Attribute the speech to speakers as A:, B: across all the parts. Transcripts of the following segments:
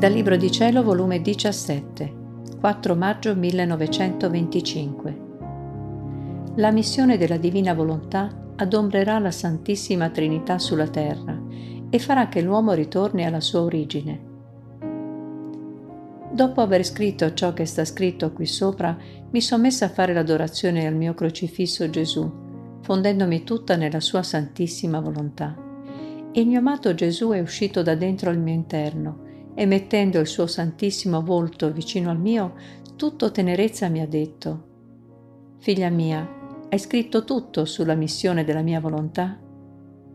A: Dal Libro di Cielo, volume 17, 4 maggio 1925. La missione della Divina Volontà adombrerà la Santissima Trinità sulla terra e farà che l'uomo ritorni alla sua origine. Dopo aver scritto ciò che sta scritto qui sopra, mi sono messa a fare l'adorazione al mio crocifisso Gesù, fondendomi tutta nella sua santissima volontà. Il mio amato Gesù è uscito da dentro al mio interno e mettendo il suo santissimo volto vicino al mio, tutto tenerezza mi ha detto, Figlia mia, hai scritto tutto sulla missione della mia volontà?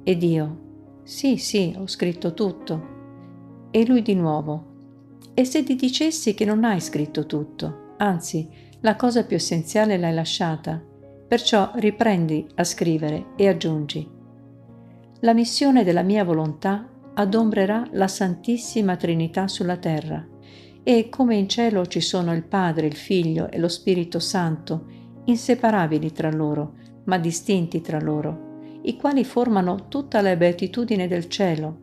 A: Ed io, sì, sì, ho scritto tutto. E lui di nuovo, e se ti dicessi che non hai scritto tutto, anzi, la cosa più essenziale l'hai lasciata, perciò riprendi a scrivere e aggiungi. La missione della mia volontà adombrerà la Santissima Trinità sulla terra e come in cielo ci sono il Padre, il Figlio e lo Spirito Santo, inseparabili tra loro, ma distinti tra loro, i quali formano tutta la beatitudine del cielo,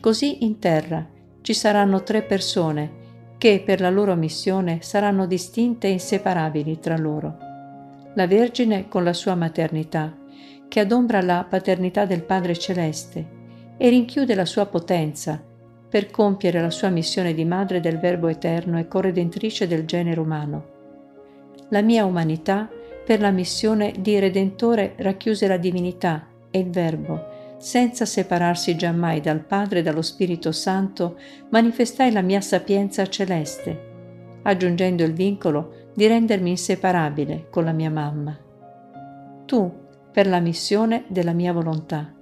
A: così in terra ci saranno tre persone che per la loro missione saranno distinte e inseparabili tra loro. La Vergine con la sua maternità, che adombra la paternità del Padre Celeste, e rinchiude la sua potenza per compiere la sua missione di madre del Verbo eterno e corredentrice del genere umano. La mia umanità per la missione di Redentore racchiuse la divinità e il Verbo, senza separarsi giammai dal Padre e dallo Spirito Santo, manifestai la mia sapienza celeste, aggiungendo il vincolo di rendermi inseparabile con la mia mamma. Tu, per la missione della mia volontà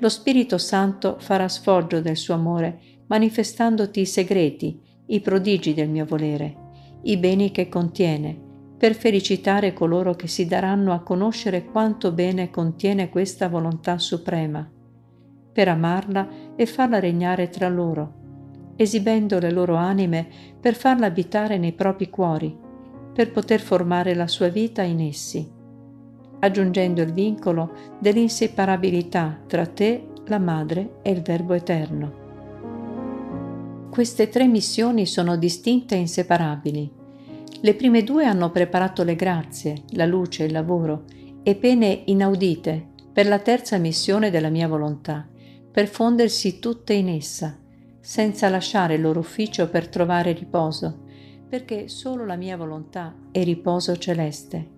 A: lo Spirito Santo farà sfoggio del suo amore, manifestandoti i segreti, i prodigi del mio volere, i beni che contiene, per felicitare coloro che si daranno a conoscere quanto bene contiene questa volontà suprema, per amarla e farla regnare tra loro, esibendo le loro anime per farla abitare nei propri cuori, per poter formare la sua vita in essi aggiungendo il vincolo dell'inseparabilità tra te, la Madre e il Verbo Eterno. Queste tre missioni sono distinte e inseparabili. Le prime due hanno preparato le grazie, la luce, il lavoro e pene inaudite per la terza missione della mia volontà, per fondersi tutte in essa, senza lasciare il loro ufficio per trovare riposo, perché solo la mia volontà è riposo celeste.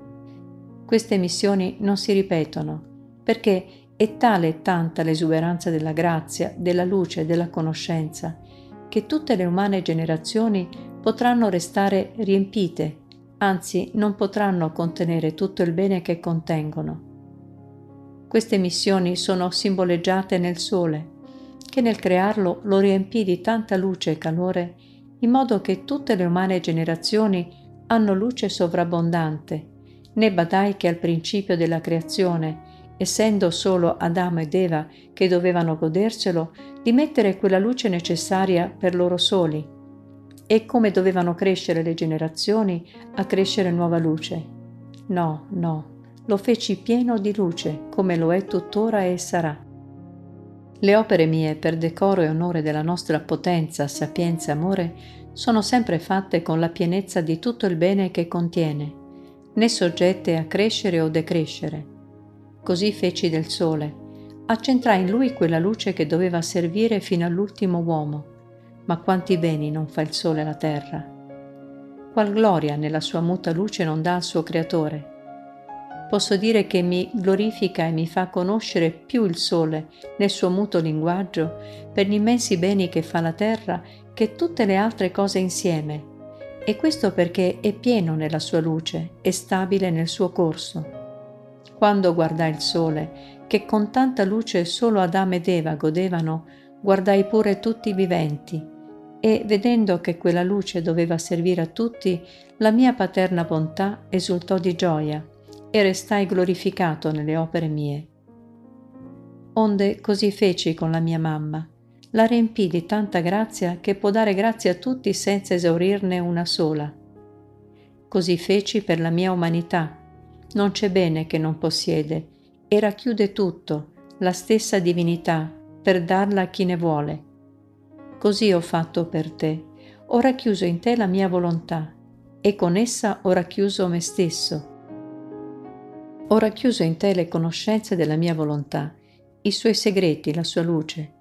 A: Queste missioni non si ripetono, perché è tale e tanta l'esuberanza della grazia, della luce e della conoscenza, che tutte le umane generazioni potranno restare riempite, anzi non potranno contenere tutto il bene che contengono. Queste missioni sono simboleggiate nel sole, che nel crearlo lo riempì di tanta luce e calore, in modo che tutte le umane generazioni hanno luce sovrabbondante né badai che al principio della creazione, essendo solo Adamo ed Eva che dovevano goderselo, di mettere quella luce necessaria per loro soli, e come dovevano crescere le generazioni a crescere nuova luce. No, no, lo feci pieno di luce, come lo è tuttora e sarà. Le opere mie, per decoro e onore della nostra potenza, sapienza e amore, sono sempre fatte con la pienezza di tutto il bene che contiene, né soggette a crescere o decrescere. Così feci del sole, accentrai in lui quella luce che doveva servire fino all'ultimo uomo. Ma quanti beni non fa il sole alla terra? Qual gloria nella sua muta luce non dà al suo creatore? Posso dire che mi glorifica e mi fa conoscere più il sole nel suo muto linguaggio per gli immensi beni che fa la terra che tutte le altre cose insieme e questo perché è pieno nella sua luce e stabile nel suo corso. Quando guardai il sole, che con tanta luce solo Adamo ed Eva godevano, guardai pure tutti i viventi, e vedendo che quella luce doveva servire a tutti, la mia paterna bontà esultò di gioia e restai glorificato nelle opere mie. Onde così feci con la mia mamma, la riempì di tanta grazia che può dare grazia a tutti senza esaurirne una sola. Così feci per la mia umanità. Non c'è bene che non possiede e racchiude tutto, la stessa divinità, per darla a chi ne vuole. così ho fatto per te. Ho racchiuso in te la mia volontà e con essa ho racchiuso me stesso. Ho racchiuso in te le conoscenze della mia volontà, i suoi segreti, la sua luce.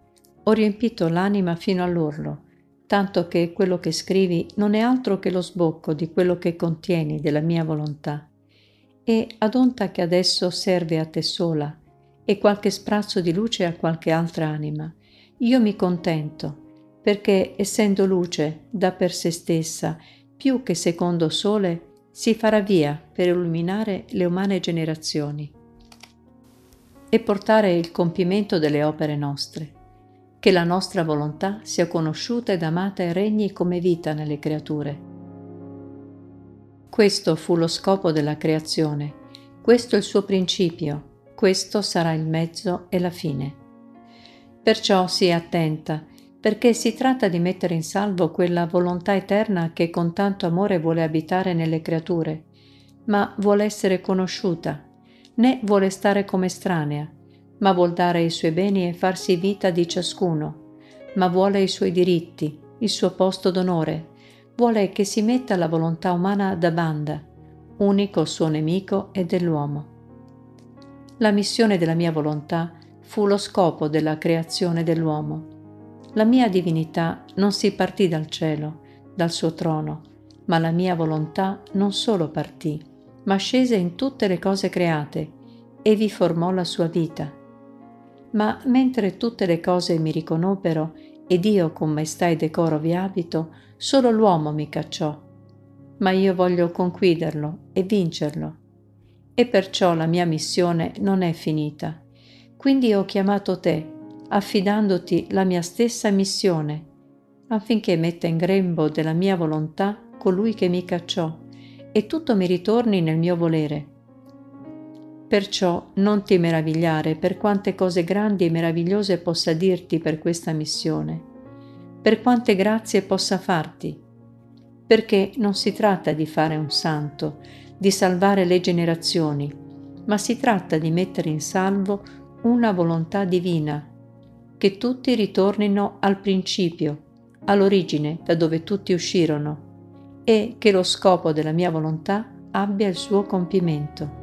A: Ho riempito l'anima fino all'orlo, tanto che quello che scrivi non è altro che lo sbocco di quello che contieni della mia volontà. E ad onta che adesso serve a te sola e qualche sprazzo di luce a qualche altra anima, io mi contento, perché essendo luce da per se stessa, più che secondo sole, si farà via per illuminare le umane generazioni e portare il compimento delle opere nostre, che la nostra volontà sia conosciuta ed amata e regni come vita nelle creature. Questo fu lo scopo della creazione, questo è il suo principio, questo sarà il mezzo e la fine. Perciò sii attenta perché si tratta di mettere in salvo quella volontà eterna che con tanto amore vuole abitare nelle creature, ma vuole essere conosciuta, né vuole stare come estranea, ma vuol dare i suoi beni e farsi vita di ciascuno, ma vuole i suoi diritti, il suo posto d'onore, vuole che si metta la volontà umana da banda, unico suo nemico e dell'uomo. La missione della mia volontà fu lo scopo della creazione dell'uomo la mia divinità non si partì dal cielo, dal suo trono, ma la mia volontà non solo partì, ma scese in tutte le cose create e vi formò la sua vita. Ma mentre tutte le cose mi riconobbero ed io con maestà e decoro vi abito, solo l'uomo mi cacciò. Ma io voglio conquiderlo e vincerlo. E perciò la mia missione non è finita. Quindi ho chiamato te affidandoti la mia stessa missione, affinché metta in grembo della mia volontà colui che mi cacciò e tutto mi ritorni nel mio volere. Perciò non ti meravigliare per quante cose grandi e meravigliose possa dirti per questa missione, per quante grazie possa farti, perché non si tratta di fare un santo, di salvare le generazioni, ma si tratta di mettere in salvo una volontà divina che tutti ritornino al principio, all'origine da dove tutti uscirono, e che lo scopo della mia volontà abbia il suo compimento.